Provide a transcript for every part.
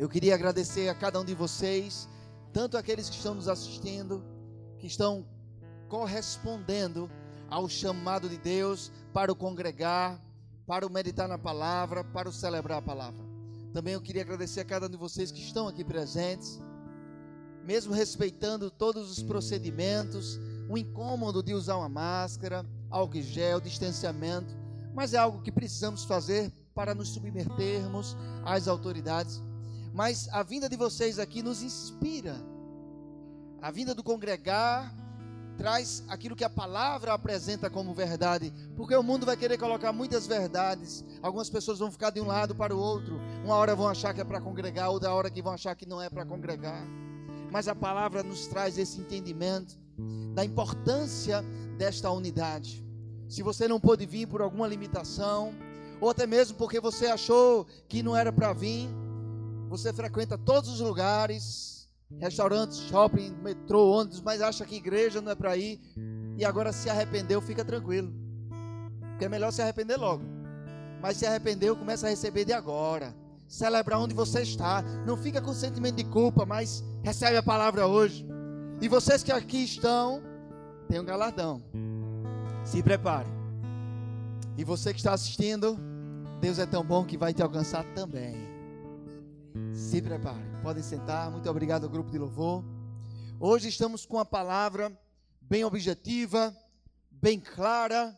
Eu queria agradecer a cada um de vocês, tanto aqueles que estão nos assistindo, que estão correspondendo ao chamado de Deus para o congregar, para o meditar na palavra, para o celebrar a palavra. Também eu queria agradecer a cada um de vocês que estão aqui presentes, mesmo respeitando todos os procedimentos, o incômodo de usar uma máscara, álcool gel, distanciamento, mas é algo que precisamos fazer para nos submetermos às autoridades. Mas a vinda de vocês aqui nos inspira. A vinda do congregar traz aquilo que a palavra apresenta como verdade, porque o mundo vai querer colocar muitas verdades. Algumas pessoas vão ficar de um lado para o outro. Uma hora vão achar que é para congregar, outra hora que vão achar que não é para congregar. Mas a palavra nos traz esse entendimento da importância desta unidade. Se você não pôde vir por alguma limitação, ou até mesmo porque você achou que não era para vir, você frequenta todos os lugares, restaurantes, shopping, metrô, ônibus, mas acha que igreja não é para ir e agora se arrependeu, fica tranquilo. Porque é melhor se arrepender logo. Mas se arrependeu, começa a receber de agora. Celebrar onde você está. Não fica com sentimento de culpa, mas recebe a palavra hoje. E vocês que aqui estão, tem um galardão. Se prepare. E você que está assistindo, Deus é tão bom que vai te alcançar também. Se prepare. Podem sentar. Muito obrigado ao grupo de louvor. Hoje estamos com a palavra bem objetiva, bem clara,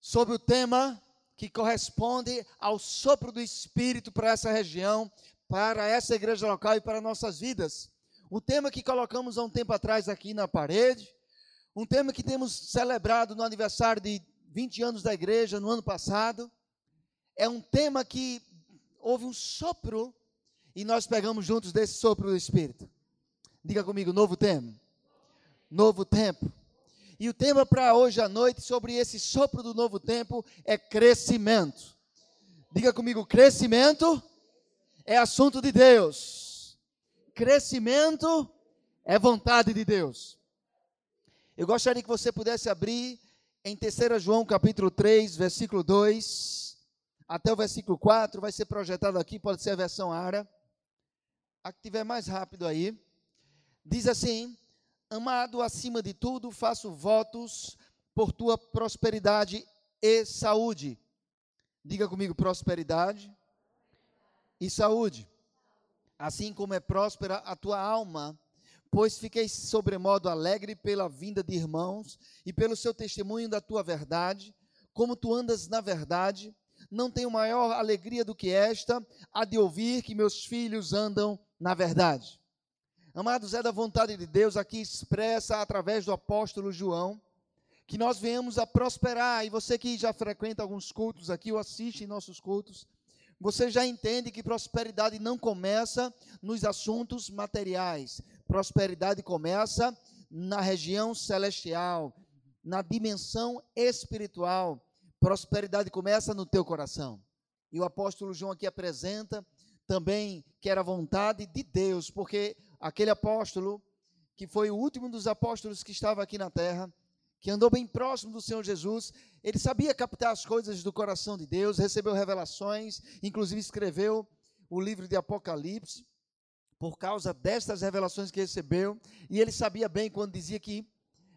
sobre o tema que corresponde ao sopro do Espírito para essa região, para essa igreja local e para nossas vidas. O tema que colocamos há um tempo atrás aqui na parede, um tema que temos celebrado no aniversário de 20 anos da igreja no ano passado, é um tema que houve um sopro e nós pegamos juntos desse sopro do Espírito. Diga comigo, novo tempo. Novo tempo. E o tema para hoje à noite sobre esse sopro do novo tempo é crescimento. Diga comigo, crescimento é assunto de Deus. Crescimento é vontade de Deus. Eu gostaria que você pudesse abrir em 3 João capítulo 3, versículo 2 até o versículo 4, vai ser projetado aqui, pode ser a versão ARA. A que tiver mais rápido aí. Diz assim: Amado acima de tudo, faço votos por tua prosperidade e saúde. Diga comigo, prosperidade e saúde. Assim como é próspera a tua alma, pois fiquei sobremodo alegre pela vinda de irmãos e pelo seu testemunho da tua verdade, como tu andas na verdade não tenho maior alegria do que esta, a de ouvir que meus filhos andam na verdade. Amados, é da vontade de Deus aqui expressa através do apóstolo João, que nós venhamos a prosperar. E você que já frequenta alguns cultos aqui ou assiste em nossos cultos, você já entende que prosperidade não começa nos assuntos materiais. Prosperidade começa na região celestial, na dimensão espiritual. Prosperidade começa no teu coração. E o apóstolo João aqui apresenta também que era vontade de Deus, porque aquele apóstolo, que foi o último dos apóstolos que estava aqui na terra, que andou bem próximo do Senhor Jesus, ele sabia captar as coisas do coração de Deus, recebeu revelações, inclusive escreveu o livro de Apocalipse, por causa destas revelações que recebeu, e ele sabia bem quando dizia que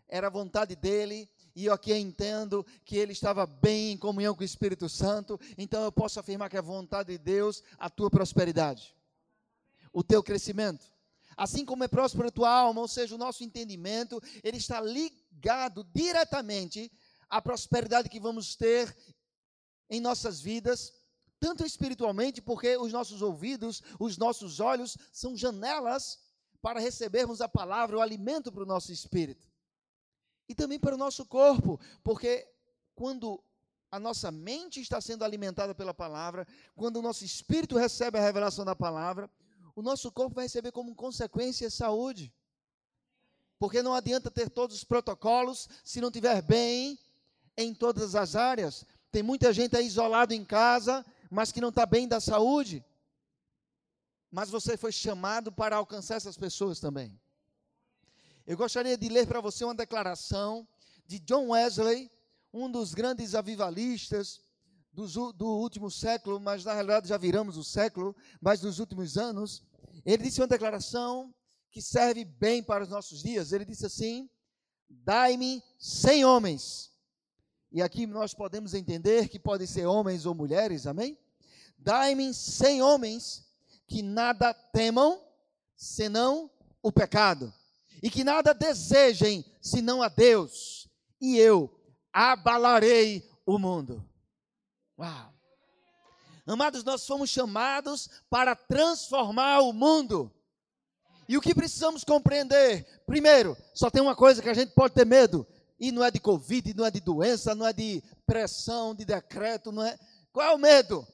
era vontade dele e eu aqui entendo que ele estava bem em comunhão com o Espírito Santo, então eu posso afirmar que é vontade de Deus a tua prosperidade, o teu crescimento. Assim como é próspera a tua alma, ou seja, o nosso entendimento, ele está ligado diretamente à prosperidade que vamos ter em nossas vidas, tanto espiritualmente, porque os nossos ouvidos, os nossos olhos são janelas para recebermos a palavra, o alimento para o nosso espírito e também para o nosso corpo, porque quando a nossa mente está sendo alimentada pela palavra, quando o nosso espírito recebe a revelação da palavra, o nosso corpo vai receber como consequência saúde. Porque não adianta ter todos os protocolos se não tiver bem em todas as áreas. Tem muita gente aí isolado em casa, mas que não está bem da saúde. Mas você foi chamado para alcançar essas pessoas também. Eu gostaria de ler para você uma declaração de John Wesley, um dos grandes avivalistas do, do último século, mas na realidade já viramos o século, mas dos últimos anos, ele disse uma declaração que serve bem para os nossos dias. Ele disse assim: Dai-me cem homens. E aqui nós podemos entender que podem ser homens ou mulheres, amém? Dai-me cem homens que nada temam, senão o pecado, e que nada desejem, senão a Deus, e eu abalarei o mundo. Uau! Amados, nós fomos chamados para transformar o mundo. E o que precisamos compreender? Primeiro, só tem uma coisa que a gente pode ter medo, e não é de Covid, não é de doença, não é de pressão, de decreto, não é. Qual é o medo?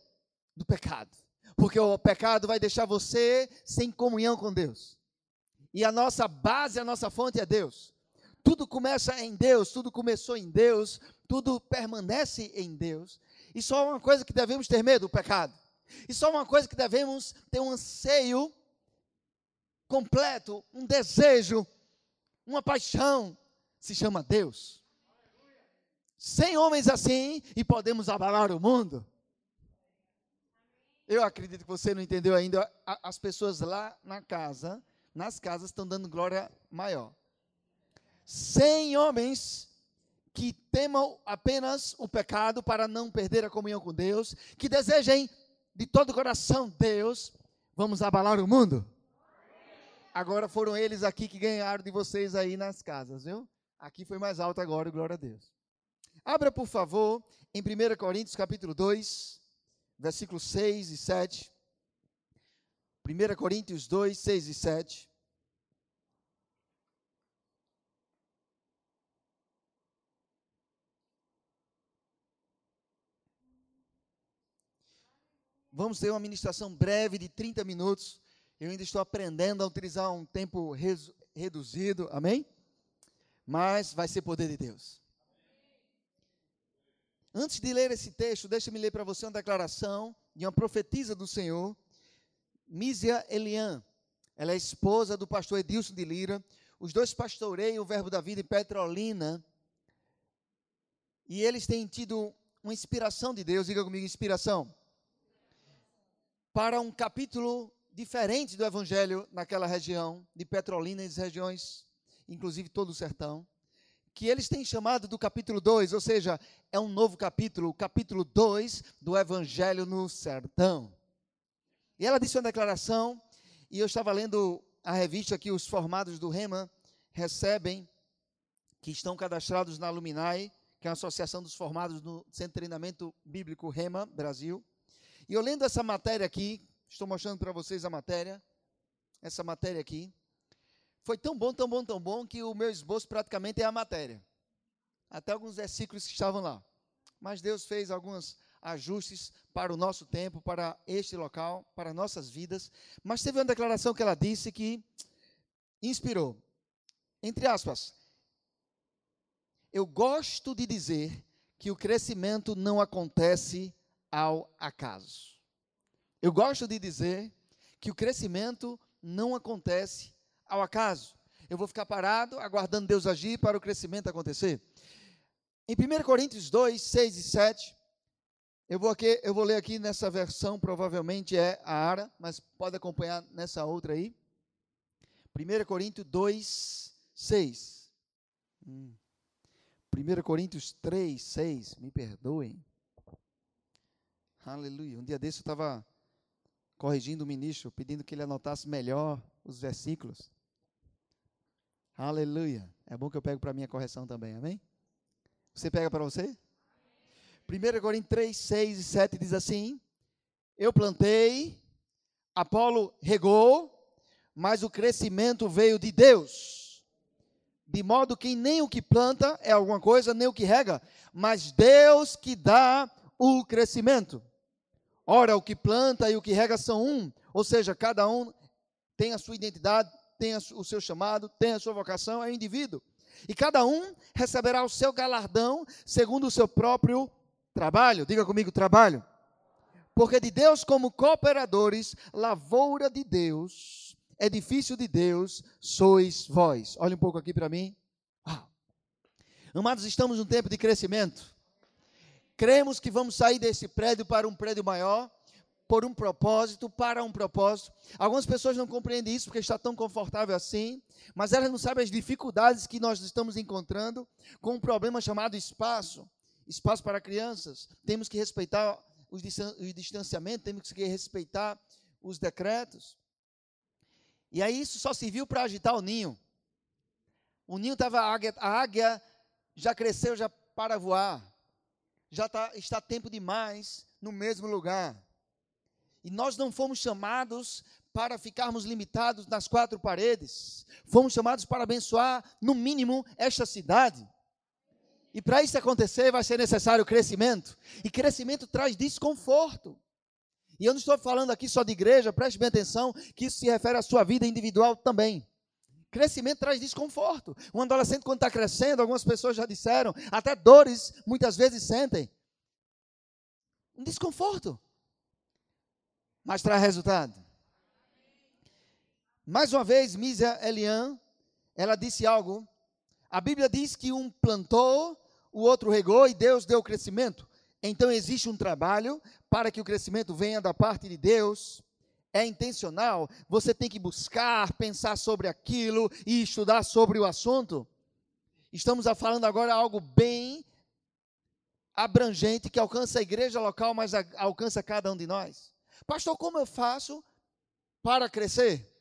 Do pecado. Porque o pecado vai deixar você sem comunhão com Deus. E a nossa base, a nossa fonte é Deus. Tudo começa em Deus, tudo começou em Deus, tudo permanece em Deus. E só uma coisa que devemos ter medo, o pecado. E só uma coisa que devemos ter um anseio completo, um desejo, uma paixão, se chama Deus. Sem homens assim e podemos abalar o mundo. Eu acredito que você não entendeu ainda. As pessoas lá na casa, nas casas, estão dando glória maior. Sem homens que temam apenas o pecado para não perder a comunhão com Deus, que desejem de todo o coração Deus, vamos abalar o mundo. Agora foram eles aqui que ganharam de vocês aí nas casas, viu? Aqui foi mais alto agora, glória a Deus. Abra, por favor, em 1 Coríntios capítulo 2, versículos 6 e 7. 1 Coríntios 2, 6 e 7. Vamos ter uma ministração breve de 30 minutos. Eu ainda estou aprendendo a utilizar um tempo reduzido, amém? Mas vai ser poder de Deus. Antes de ler esse texto, deixa-me ler para você uma declaração de uma profetisa do Senhor, Mísia Elian. Ela é esposa do pastor Edilson de Lira. Os dois pastoreiam o Verbo da Vida em Petrolina. E eles têm tido uma inspiração de Deus. Diga comigo, inspiração para um capítulo diferente do Evangelho naquela região, de Petrolina e das regiões, inclusive todo o sertão, que eles têm chamado do capítulo 2, ou seja, é um novo capítulo, o capítulo 2 do Evangelho no sertão. E ela disse uma declaração, e eu estava lendo a revista que os formados do REMA recebem, que estão cadastrados na Luminai, que é a Associação dos Formados no Centro de Treinamento Bíblico REMA, Brasil. E eu lendo essa matéria aqui, estou mostrando para vocês a matéria, essa matéria aqui, foi tão bom, tão bom, tão bom, que o meu esboço praticamente é a matéria. Até alguns versículos que estavam lá. Mas Deus fez alguns ajustes para o nosso tempo, para este local, para nossas vidas. Mas teve uma declaração que ela disse que inspirou. Entre aspas, eu gosto de dizer que o crescimento não acontece ao acaso. Eu gosto de dizer que o crescimento não acontece ao acaso. Eu vou ficar parado aguardando Deus agir para o crescimento acontecer. Em 1 Coríntios 2, 6 e 7, eu vou, aqui, eu vou ler aqui nessa versão, provavelmente é a Ara, mas pode acompanhar nessa outra aí. 1 Coríntios 2, 6. Hum. 1 Coríntios 3, 6, me perdoem. Aleluia. Um dia desse eu estava corrigindo o ministro, pedindo que ele anotasse melhor os versículos. Aleluia. É bom que eu pego para minha correção também, amém? Você pega para você? 1 Coríntios 3, 6 e 7 diz assim: Eu plantei, Apolo regou, mas o crescimento veio de Deus. De modo que nem o que planta é alguma coisa, nem o que rega, mas Deus que dá o crescimento. Ora, o que planta e o que rega são um, ou seja, cada um tem a sua identidade, tem o seu chamado, tem a sua vocação, é um indivíduo. E cada um receberá o seu galardão segundo o seu próprio trabalho. Diga comigo, trabalho. Porque de Deus, como cooperadores, lavoura de Deus, edifício de Deus, sois vós. Olha um pouco aqui para mim. Uau. Amados, estamos num tempo de crescimento. Cremos que vamos sair desse prédio para um prédio maior, por um propósito, para um propósito. Algumas pessoas não compreendem isso porque está tão confortável assim, mas elas não sabem as dificuldades que nós estamos encontrando com um problema chamado espaço. Espaço para crianças. Temos que respeitar o distanciamento, temos que respeitar os decretos. E aí isso só serviu para agitar o ninho. O ninho estava, a águia, já cresceu já para voar. Já tá, está tempo demais no mesmo lugar. E nós não fomos chamados para ficarmos limitados nas quatro paredes. Fomos chamados para abençoar, no mínimo, esta cidade. E para isso acontecer, vai ser necessário crescimento. E crescimento traz desconforto. E eu não estou falando aqui só de igreja, preste bem atenção, que isso se refere à sua vida individual também. Crescimento traz desconforto. Um adolescente, quando está crescendo, algumas pessoas já disseram, até dores muitas vezes sentem. Um desconforto. Mas traz resultado. Mais uma vez, Misa Elian, ela disse algo. A Bíblia diz que um plantou, o outro regou e Deus deu crescimento. Então existe um trabalho para que o crescimento venha da parte de Deus. É intencional, você tem que buscar, pensar sobre aquilo e estudar sobre o assunto. Estamos falando agora algo bem abrangente que alcança a igreja local, mas alcança cada um de nós. Pastor, como eu faço para crescer?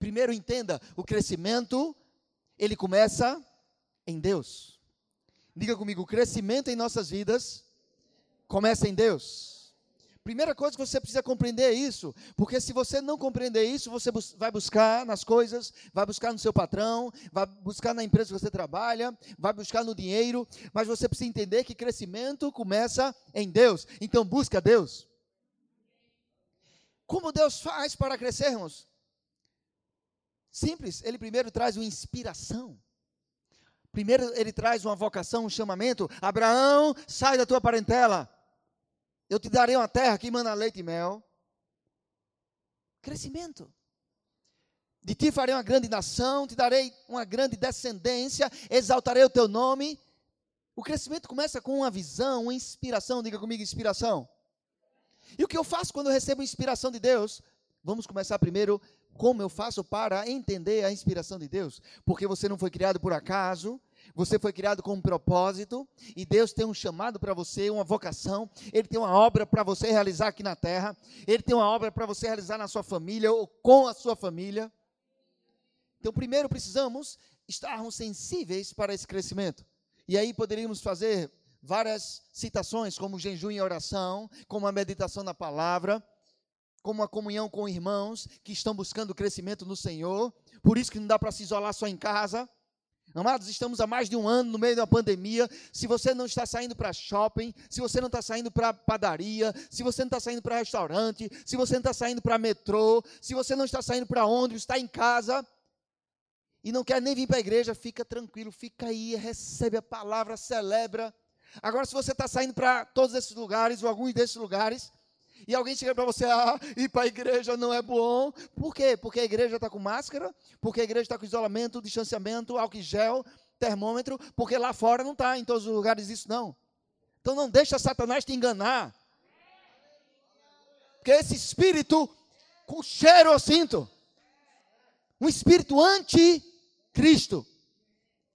Primeiro entenda, o crescimento ele começa em Deus. Diga comigo, o crescimento em nossas vidas começa em Deus. Primeira coisa que você precisa compreender é isso, porque se você não compreender isso, você vai buscar nas coisas, vai buscar no seu patrão, vai buscar na empresa que você trabalha, vai buscar no dinheiro, mas você precisa entender que crescimento começa em Deus. Então busca Deus. Como Deus faz para crescermos? Simples, ele primeiro traz uma inspiração. Primeiro ele traz uma vocação, um chamamento. Abraão, sai da tua parentela. Eu te darei uma terra que manda leite e mel. Crescimento. De ti farei uma grande nação, te darei uma grande descendência, exaltarei o teu nome. O crescimento começa com uma visão, uma inspiração. Diga comigo, inspiração. E o que eu faço quando eu recebo inspiração de Deus? Vamos começar primeiro como eu faço para entender a inspiração de Deus. Porque você não foi criado por acaso, você foi criado com um propósito e Deus tem um chamado para você, uma vocação. Ele tem uma obra para você realizar aqui na terra. Ele tem uma obra para você realizar na sua família ou com a sua família. Então, primeiro precisamos estarmos sensíveis para esse crescimento. E aí poderíamos fazer várias citações, como jejum e oração, como a meditação na palavra, como a comunhão com irmãos que estão buscando crescimento no Senhor. Por isso que não dá para se isolar só em casa. Amados, estamos há mais de um ano no meio da pandemia. Se você não está saindo para shopping, se você não está saindo para padaria, se você não está saindo para restaurante, se você não está saindo para metrô, se você não está saindo para ônibus, está em casa e não quer nem vir para a igreja, fica tranquilo, fica aí, recebe a palavra, celebra. Agora, se você está saindo para todos esses lugares ou alguns desses lugares, e alguém chega para você, ah, ir para a igreja não é bom. Por quê? Porque a igreja está com máscara, porque a igreja está com isolamento, distanciamento, álcool gel, termômetro, porque lá fora não está em todos os lugares isso não. Então não deixa Satanás te enganar. Porque esse espírito com cheiro eu sinto. Um espírito anti-Cristo.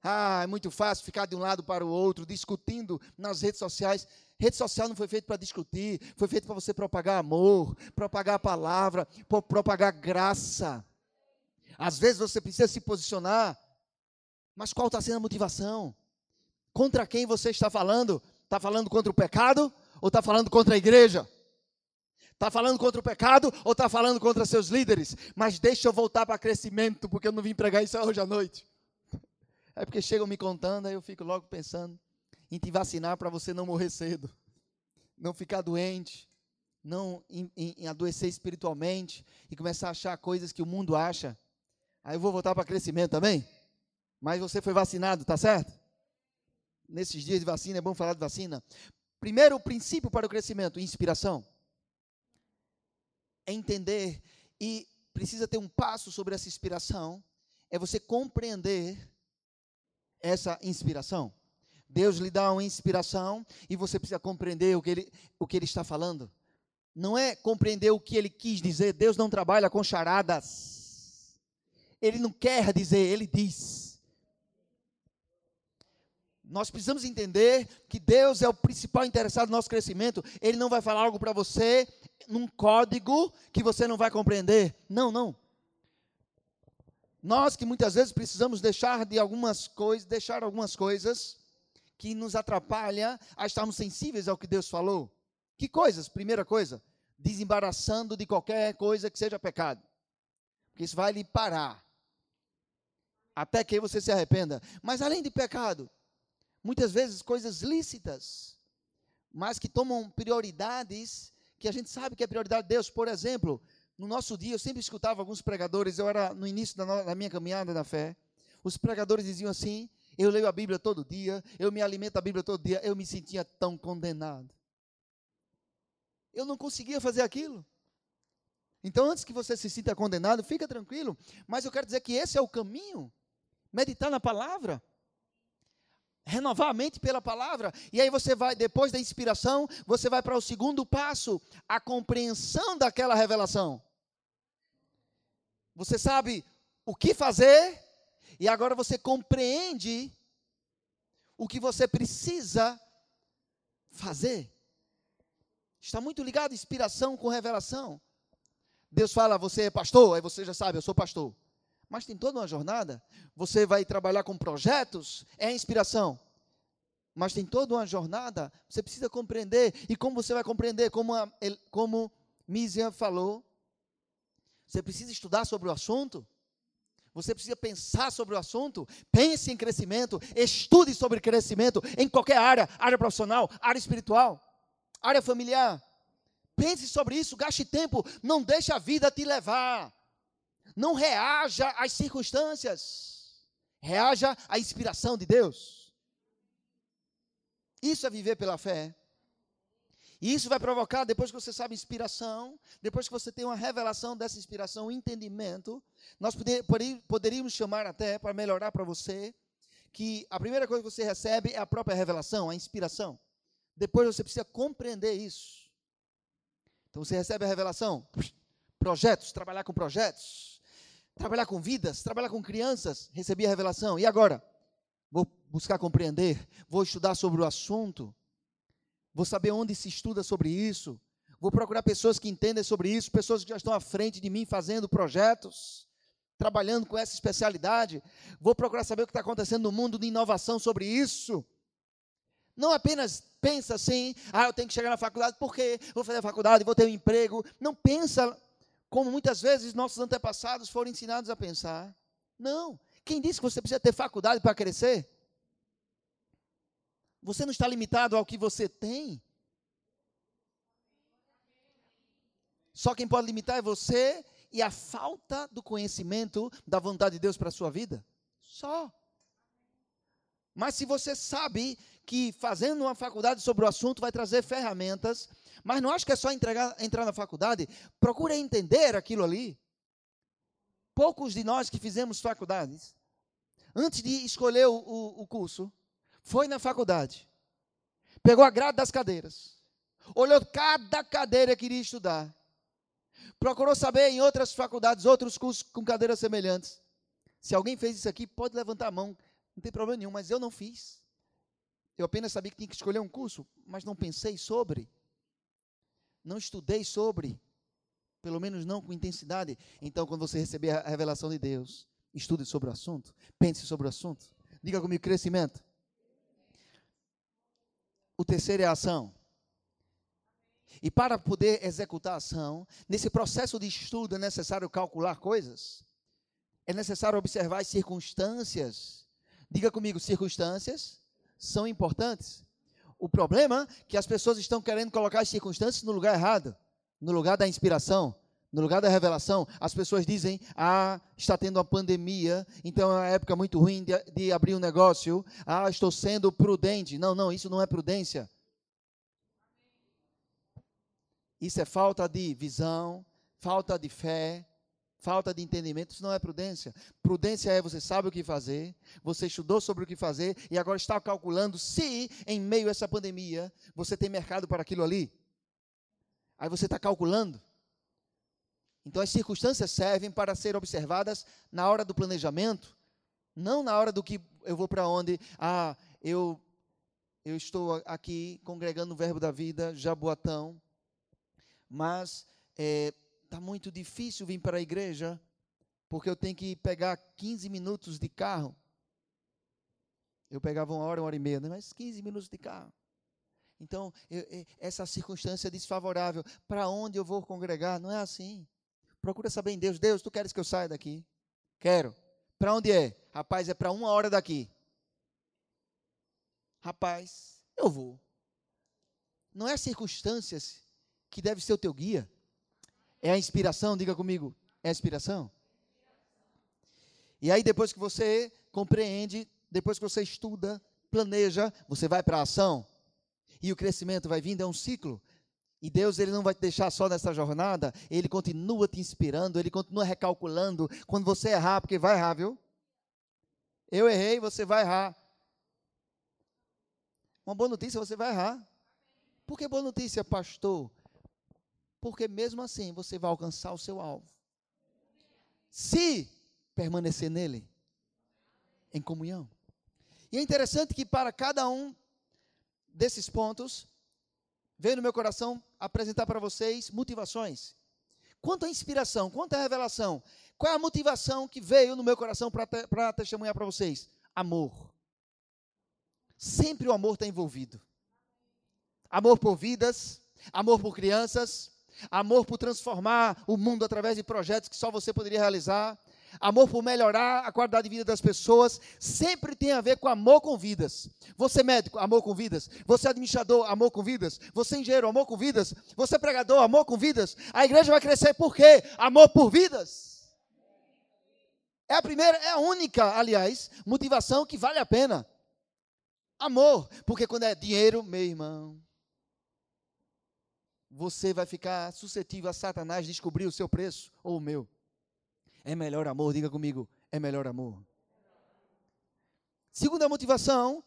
Ah, é muito fácil ficar de um lado para o outro, discutindo nas redes sociais. Rede social não foi feita para discutir, foi feita para você propagar amor, propagar a palavra, propagar graça. Às vezes você precisa se posicionar, mas qual está sendo a motivação? Contra quem você está falando? Está falando contra o pecado ou está falando contra a igreja? Está falando contra o pecado ou está falando contra seus líderes? Mas deixa eu voltar para crescimento, porque eu não vim pregar isso hoje à noite. É porque chegam me contando, aí eu fico logo pensando em te vacinar para você não morrer cedo, não ficar doente, não em, em, em adoecer espiritualmente e começar a achar coisas que o mundo acha. Aí eu vou voltar para crescimento também. Mas você foi vacinado, tá certo? Nesses dias de vacina é bom falar de vacina. Primeiro, princípio para o crescimento, inspiração. É entender e precisa ter um passo sobre essa inspiração, é você compreender essa inspiração. Deus lhe dá uma inspiração e você precisa compreender o que ele, o que ele está falando. Não é compreender o que ele quis dizer. Deus não trabalha com charadas. Ele não quer dizer, ele diz. Nós precisamos entender que Deus é o principal interessado no nosso crescimento. Ele não vai falar algo para você num código que você não vai compreender. Não, não. Nós que muitas vezes precisamos deixar de algumas coisas, deixar algumas coisas que nos atrapalha a estarmos sensíveis ao que Deus falou. Que coisas? Primeira coisa, desembaraçando de qualquer coisa que seja pecado. Porque isso vai lhe parar. Até que você se arrependa. Mas além de pecado, muitas vezes coisas lícitas, mas que tomam prioridades que a gente sabe que é prioridade de Deus. Por exemplo, no nosso dia, eu sempre escutava alguns pregadores, eu era no início da, da minha caminhada na fé, os pregadores diziam assim: eu leio a Bíblia todo dia, eu me alimento da Bíblia todo dia, eu me sentia tão condenado. Eu não conseguia fazer aquilo. Então, antes que você se sinta condenado, fica tranquilo. Mas eu quero dizer que esse é o caminho. Meditar na palavra. Renovar a mente pela palavra. E aí você vai, depois da inspiração, você vai para o segundo passo, a compreensão daquela revelação. Você sabe o que fazer e agora você compreende o que você precisa fazer. Está muito ligado inspiração com revelação. Deus fala, você é pastor, aí você já sabe, eu sou pastor. Mas tem toda uma jornada. Você vai trabalhar com projetos, é inspiração. Mas tem toda uma jornada, você precisa compreender. E como você vai compreender? Como, a, como falou, você precisa estudar sobre o assunto. Você precisa pensar sobre o assunto, pense em crescimento, estude sobre crescimento em qualquer área, área profissional, área espiritual, área familiar. Pense sobre isso, gaste tempo, não deixe a vida te levar. Não reaja às circunstâncias. Reaja à inspiração de Deus. Isso é viver pela fé. E isso vai provocar, depois que você sabe inspiração, depois que você tem uma revelação dessa inspiração, um entendimento, nós poder, poderíamos chamar até, para melhorar para você, que a primeira coisa que você recebe é a própria revelação, a inspiração. Depois você precisa compreender isso. Então você recebe a revelação, projetos, trabalhar com projetos, trabalhar com vidas, trabalhar com crianças, recebi a revelação. E agora? Vou buscar compreender, vou estudar sobre o assunto, Vou saber onde se estuda sobre isso. Vou procurar pessoas que entendem sobre isso, pessoas que já estão à frente de mim fazendo projetos, trabalhando com essa especialidade. Vou procurar saber o que está acontecendo no mundo de inovação sobre isso. Não apenas pensa assim, ah, eu tenho que chegar na faculdade, porque vou fazer a faculdade, vou ter um emprego. Não pensa como muitas vezes nossos antepassados foram ensinados a pensar. Não. Quem disse que você precisa ter faculdade para crescer? Você não está limitado ao que você tem. Só quem pode limitar é você e a falta do conhecimento da vontade de Deus para a sua vida. Só. Mas se você sabe que fazendo uma faculdade sobre o assunto vai trazer ferramentas, mas não acho que é só entregar, entrar na faculdade, procure entender aquilo ali. Poucos de nós que fizemos faculdades, antes de escolher o, o, o curso, foi na faculdade, pegou a grade das cadeiras, olhou cada cadeira que queria estudar, procurou saber em outras faculdades, outros cursos com cadeiras semelhantes. Se alguém fez isso aqui, pode levantar a mão, não tem problema nenhum, mas eu não fiz. Eu apenas sabia que tinha que escolher um curso, mas não pensei sobre, não estudei sobre, pelo menos não com intensidade. Então, quando você receber a revelação de Deus, estude sobre o assunto, pense sobre o assunto. Diga comigo, crescimento. O terceiro é a ação. E para poder executar a ação, nesse processo de estudo é necessário calcular coisas. É necessário observar as circunstâncias. Diga comigo, circunstâncias são importantes. O problema é que as pessoas estão querendo colocar as circunstâncias no lugar errado, no lugar da inspiração. No lugar da revelação, as pessoas dizem: Ah, está tendo uma pandemia, então é uma época muito ruim de, de abrir um negócio. Ah, estou sendo prudente. Não, não, isso não é prudência. Isso é falta de visão, falta de fé. Falta de entendimento, isso não é prudência. Prudência é você sabe o que fazer, você estudou sobre o que fazer e agora está calculando se, em meio a essa pandemia, você tem mercado para aquilo ali. Aí você está calculando. Então as circunstâncias servem para serem observadas na hora do planejamento, não na hora do que eu vou para onde. Ah, eu, eu estou aqui congregando o Verbo da Vida, Jaboatão, mas é, está muito difícil vir para a igreja, porque eu tenho que pegar 15 minutos de carro. Eu pegava uma hora, uma hora e meia, né? mas 15 minutos de carro. Então, eu, essa circunstância desfavorável, para onde eu vou congregar? Não é assim. Procura saber em Deus. Deus, tu queres que eu saia daqui? Quero. Para onde é? Rapaz, é para uma hora daqui. Rapaz, eu vou. Não é circunstâncias que deve ser o teu guia. É a inspiração, diga comigo, é a inspiração. E aí, depois que você compreende, depois que você estuda, planeja, você vai para a ação. E o crescimento vai vindo, é um ciclo. E Deus ele não vai te deixar só nessa jornada, ele continua te inspirando, ele continua recalculando. Quando você errar, porque vai errar, viu? Eu errei, você vai errar. Uma boa notícia, você vai errar. Por que boa notícia, pastor? porque mesmo assim você vai alcançar o seu alvo. Se permanecer nele, em comunhão. E é interessante que para cada um desses pontos, veio no meu coração apresentar para vocês motivações. Quanto à inspiração, quanto à revelação, qual é a motivação que veio no meu coração para testemunhar para vocês? Amor. Sempre o amor está envolvido. Amor por vidas, amor por crianças, amor por transformar o mundo através de projetos que só você poderia realizar, amor por melhorar a qualidade de vida das pessoas, sempre tem a ver com amor com vidas. Você médico, amor com vidas. Você administrador, amor com vidas. Você engenheiro, amor com vidas. Você pregador, amor com vidas. A igreja vai crescer por quê? Amor por vidas. É a primeira, é a única, aliás, motivação que vale a pena. Amor, porque quando é dinheiro, meu irmão, você vai ficar suscetível a Satanás descobrir o seu preço ou o meu. É melhor amor, diga comigo, é melhor amor. Segunda motivação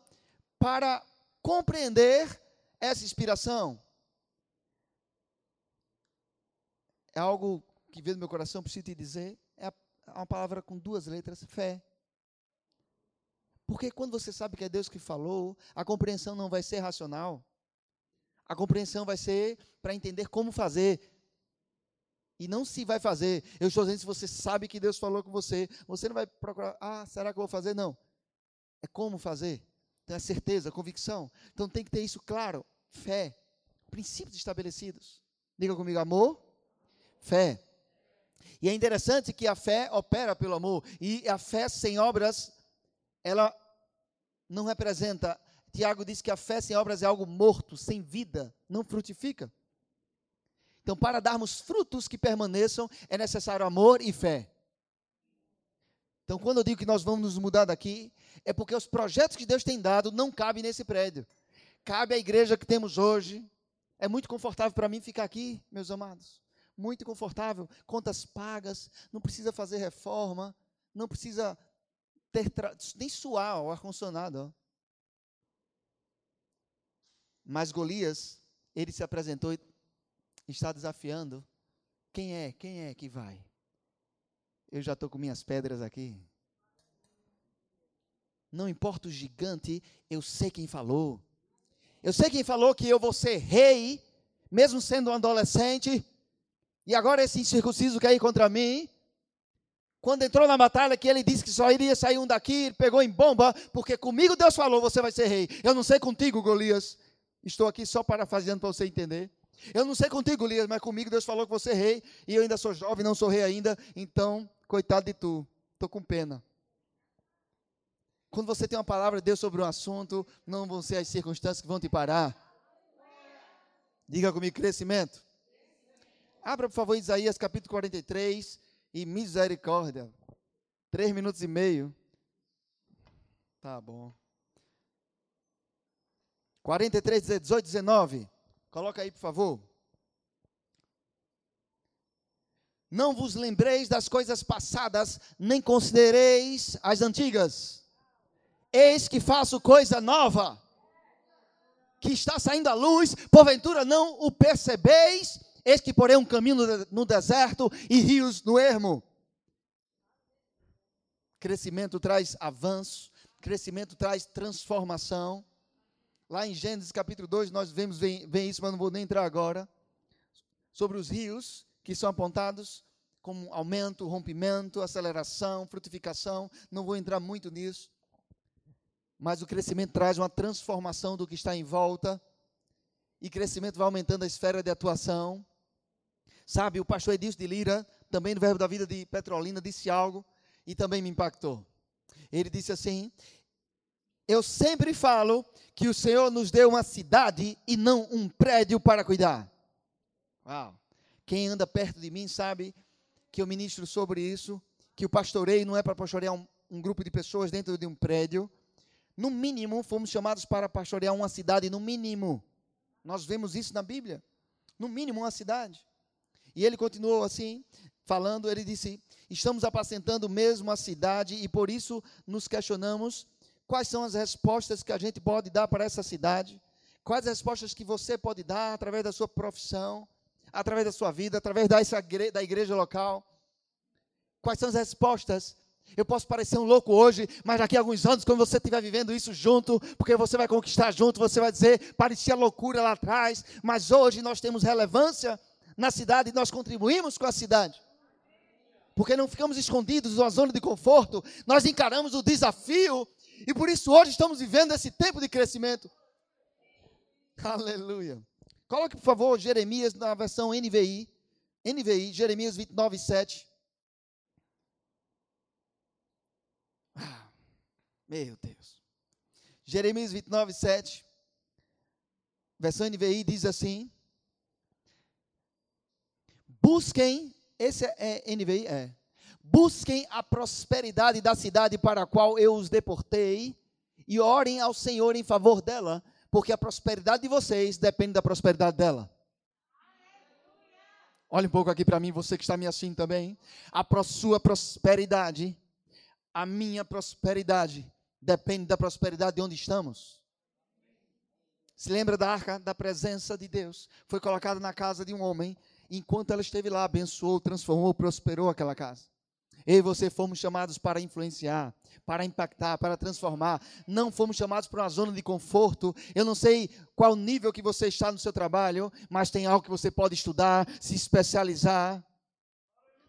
para compreender essa inspiração. É algo que veio do meu coração, preciso te dizer, é uma palavra com duas letras, fé. Porque quando você sabe que é Deus que falou, a compreensão não vai ser racional. A compreensão vai ser para entender como fazer. E não se vai fazer. Eu estou dizendo se você sabe que Deus falou com você, você não vai procurar, ah, será que eu vou fazer? Não. É como fazer. Então é certeza, convicção. Então tem que ter isso claro. Fé. Princípios estabelecidos. Diga comigo, amor, fé. E é interessante que a fé opera pelo amor. E a fé sem obras, ela não representa Tiago diz que a fé sem obras é algo morto, sem vida, não frutifica. Então, para darmos frutos que permaneçam, é necessário amor e fé. Então, quando eu digo que nós vamos nos mudar daqui, é porque os projetos que Deus tem dado não cabem nesse prédio. Cabe à igreja que temos hoje. É muito confortável para mim ficar aqui, meus amados. Muito confortável. Contas pagas, não precisa fazer reforma, não precisa ter nem suar o ar-condicionado. Mas Golias, ele se apresentou está desafiando. Quem é? Quem é que vai? Eu já estou com minhas pedras aqui. Não importa o gigante, eu sei quem falou. Eu sei quem falou que eu vou ser rei, mesmo sendo um adolescente. E agora esse incircunciso quer ir contra mim. Quando entrou na batalha, que ele disse que só iria sair um daqui, ele pegou em bomba, porque comigo Deus falou, você vai ser rei. Eu não sei contigo, Golias. Estou aqui só parafraseando para você entender. Eu não sei contigo, Elias, mas comigo Deus falou que você é rei e eu ainda sou jovem, não sou rei ainda, então, coitado de tu, estou com pena. Quando você tem uma palavra de Deus sobre um assunto, não vão ser as circunstâncias que vão te parar. Diga comigo, crescimento. Abra, por favor, Isaías capítulo 43 e misericórdia. Três minutos e meio. Tá bom. 43, 18, 19. Coloca aí, por favor. Não vos lembreis das coisas passadas, nem considereis as antigas. Eis que faço coisa nova, que está saindo à luz, porventura não o percebeis. Eis que porém um caminho no deserto e rios no ermo. Crescimento traz avanço, crescimento traz transformação. Lá em Gênesis capítulo 2, nós vemos vem, vem isso, mas não vou nem entrar agora. Sobre os rios que são apontados como aumento, rompimento, aceleração, frutificação. Não vou entrar muito nisso. Mas o crescimento traz uma transformação do que está em volta. E crescimento vai aumentando a esfera de atuação. Sabe, o pastor Edilson de Lira, também no Verbo da Vida de Petrolina, disse algo e também me impactou. Ele disse assim: Eu sempre falo que o Senhor nos deu uma cidade e não um prédio para cuidar. Uau! Quem anda perto de mim sabe que eu ministro sobre isso, que o pastoreio não é para pastorear um, um grupo de pessoas dentro de um prédio. No mínimo, fomos chamados para pastorear uma cidade, no mínimo. Nós vemos isso na Bíblia. No mínimo, uma cidade. E ele continuou assim, falando, ele disse: Estamos apacentando mesmo a cidade e por isso nos questionamos quais são as respostas que a gente pode dar para essa cidade, quais as respostas que você pode dar através da sua profissão, através da sua vida, através da igreja local? Quais são as respostas? Eu posso parecer um louco hoje, mas daqui a alguns anos, quando você estiver vivendo isso junto, porque você vai conquistar junto, você vai dizer, parecia loucura lá atrás, mas hoje nós temos relevância na cidade e nós contribuímos com a cidade. Porque não ficamos escondidos numa zona de conforto, nós encaramos o desafio e por isso hoje estamos vivendo esse tempo de crescimento. Aleluia. Coloque, por favor, Jeremias na versão NVI. NVI, Jeremias 29, 7. Ah, meu Deus. Jeremias 29, 7. Versão NVI diz assim: Busquem, esse é, é NVI? É. Busquem a prosperidade da cidade para a qual eu os deportei e orem ao Senhor em favor dela, porque a prosperidade de vocês depende da prosperidade dela. Olha um pouco aqui para mim, você que está me assistindo também. A sua prosperidade, a minha prosperidade, depende da prosperidade de onde estamos. Se lembra da arca da presença de Deus? Foi colocada na casa de um homem. Enquanto ela esteve lá, abençoou, transformou, prosperou aquela casa. Eu e você fomos chamados para influenciar, para impactar, para transformar. Não fomos chamados para uma zona de conforto. Eu não sei qual nível que você está no seu trabalho, mas tem algo que você pode estudar, se especializar.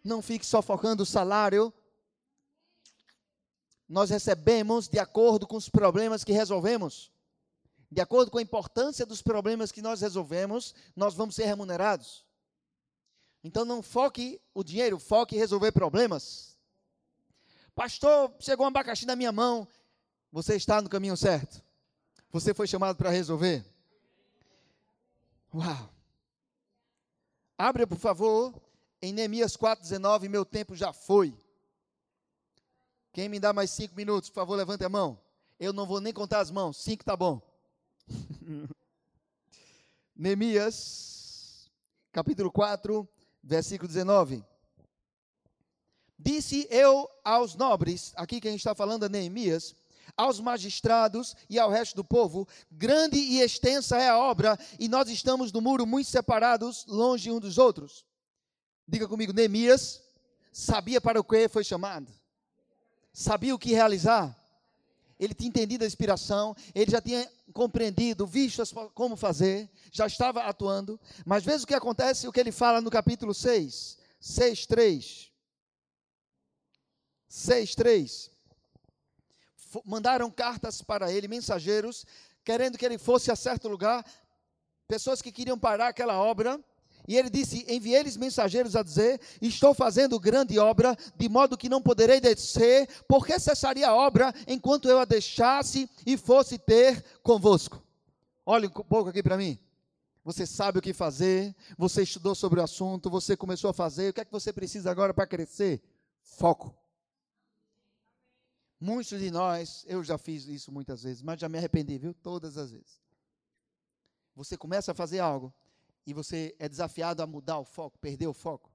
Não fique só focando o salário. Nós recebemos de acordo com os problemas que resolvemos. De acordo com a importância dos problemas que nós resolvemos, nós vamos ser remunerados. Então não foque o dinheiro, foque em resolver problemas. Pastor, chegou um abacaxi na minha mão. Você está no caminho certo. Você foi chamado para resolver. Uau. Abra, por favor, em Neemias 4,19. Meu tempo já foi. Quem me dá mais cinco minutos, por favor, levante a mão. Eu não vou nem contar as mãos. Cinco tá bom. Neemias, capítulo 4, versículo 19. Disse eu aos nobres, aqui quem está falando é Neemias, aos magistrados e ao resto do povo: grande e extensa é a obra, e nós estamos no muro muito separados, longe um dos outros. Diga comigo, Neemias sabia para o que foi chamado, sabia o que realizar, ele tinha entendido a inspiração, ele já tinha compreendido, visto como fazer, já estava atuando. Mas veja o que acontece, o que ele fala no capítulo 6, 6, 3. 6, 3. Mandaram cartas para ele, mensageiros, querendo que ele fosse a certo lugar, pessoas que queriam parar aquela obra, e ele disse: Enviei-lhes mensageiros a dizer: Estou fazendo grande obra, de modo que não poderei descer, porque cessaria a obra enquanto eu a deixasse e fosse ter convosco. Olhe um pouco aqui para mim. Você sabe o que fazer, você estudou sobre o assunto, você começou a fazer. O que é que você precisa agora para crescer? Foco. Muitos de nós, eu já fiz isso muitas vezes, mas já me arrependi, viu? Todas as vezes. Você começa a fazer algo, e você é desafiado a mudar o foco, perder o foco.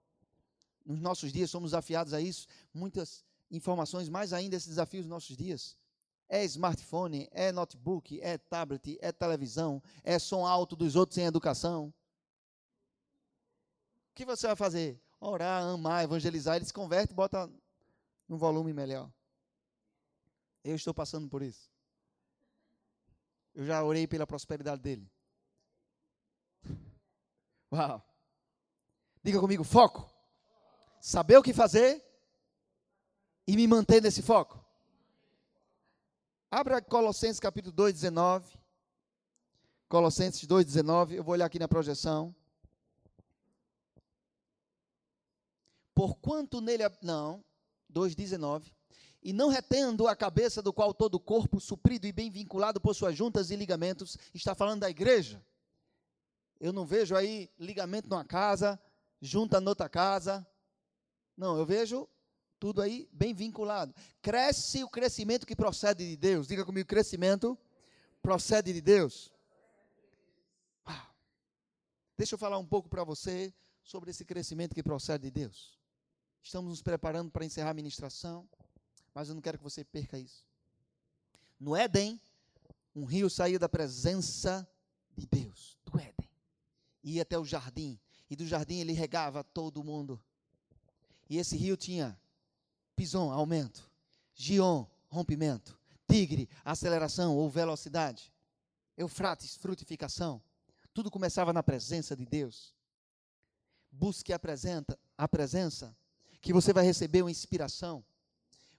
nos nossos dias somos desafiados a isso, muitas informações, mais ainda esses desafios nos nossos dias. É smartphone, é notebook, é tablet, é televisão, é som alto dos outros sem educação. O que você vai fazer? Orar, amar, evangelizar, ele se converte e bota num volume melhor. Eu estou passando por isso. Eu já orei pela prosperidade dele. Uau. Diga comigo, foco. Saber o que fazer e me manter nesse foco. Abra Colossenses capítulo 2, 19. Colossenses 2, 19. Eu vou olhar aqui na projeção. Porquanto nele. Não, 2, 19. E não retendo a cabeça do qual todo o corpo, suprido e bem vinculado por suas juntas e ligamentos, está falando da igreja. Eu não vejo aí ligamento numa casa, junta noutra casa. Não, eu vejo tudo aí bem vinculado. Cresce o crescimento que procede de Deus. Diga comigo, crescimento procede de Deus. Ah, deixa eu falar um pouco para você sobre esse crescimento que procede de Deus. Estamos nos preparando para encerrar a ministração, mas eu não quero que você perca isso. No Éden, um rio saía da presença de Deus, do Éden, ia até o jardim, e do jardim ele regava todo mundo. E esse rio tinha Pison, aumento. Gion, rompimento. Tigre, aceleração ou velocidade. Eufrates, frutificação. Tudo começava na presença de Deus. Busque a, a presença, que você vai receber uma inspiração.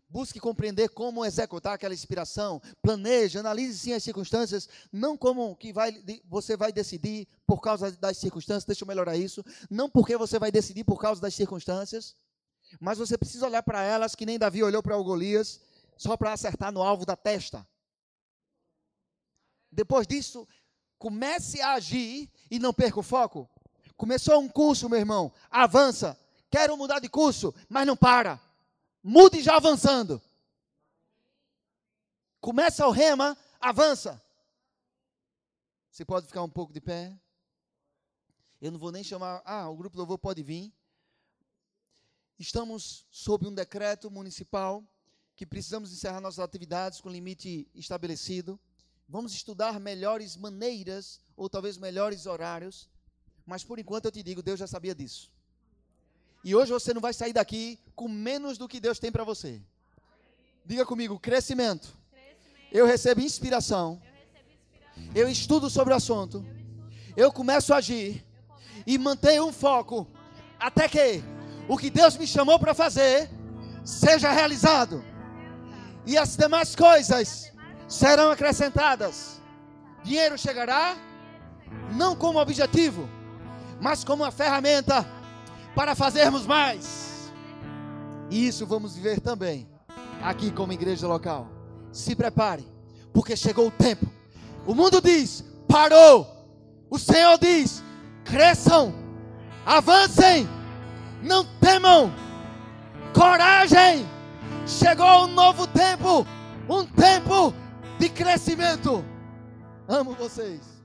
Busque compreender como executar aquela inspiração. Planeje, analise sim as circunstâncias, não como que vai, você vai decidir por causa das circunstâncias. Deixa eu melhorar isso. Não porque você vai decidir por causa das circunstâncias, mas você precisa olhar para elas que nem Davi olhou para o Golias, só para acertar no alvo da testa. Depois disso, comece a agir e não perca o foco. Começou um curso, meu irmão, avança. Quero mudar de curso, mas não para. Mude já avançando. Começa o rema, avança. Você pode ficar um pouco de pé. Eu não vou nem chamar. Ah, o grupo do louvor pode vir. Estamos sob um decreto municipal que precisamos encerrar nossas atividades com limite estabelecido. Vamos estudar melhores maneiras ou talvez melhores horários, mas por enquanto eu te digo, Deus já sabia disso. E hoje você não vai sair daqui com menos do que Deus tem para você. Diga comigo, crescimento. crescimento. Eu recebo inspiração. Eu, recebo inspiração. eu estudo sobre o assunto. Eu, eu começo a agir. E mantenho um foco. Até que o que Deus me chamou para fazer seja realizado. E as demais coisas serão acrescentadas. Dinheiro chegará não como objetivo, mas como uma ferramenta para fazermos mais. E isso vamos viver também aqui como igreja local. Se prepare, porque chegou o tempo. O mundo diz: parou. O Senhor diz: cresçam, avancem não temam, coragem. Chegou um novo tempo, um tempo de crescimento. Amo vocês.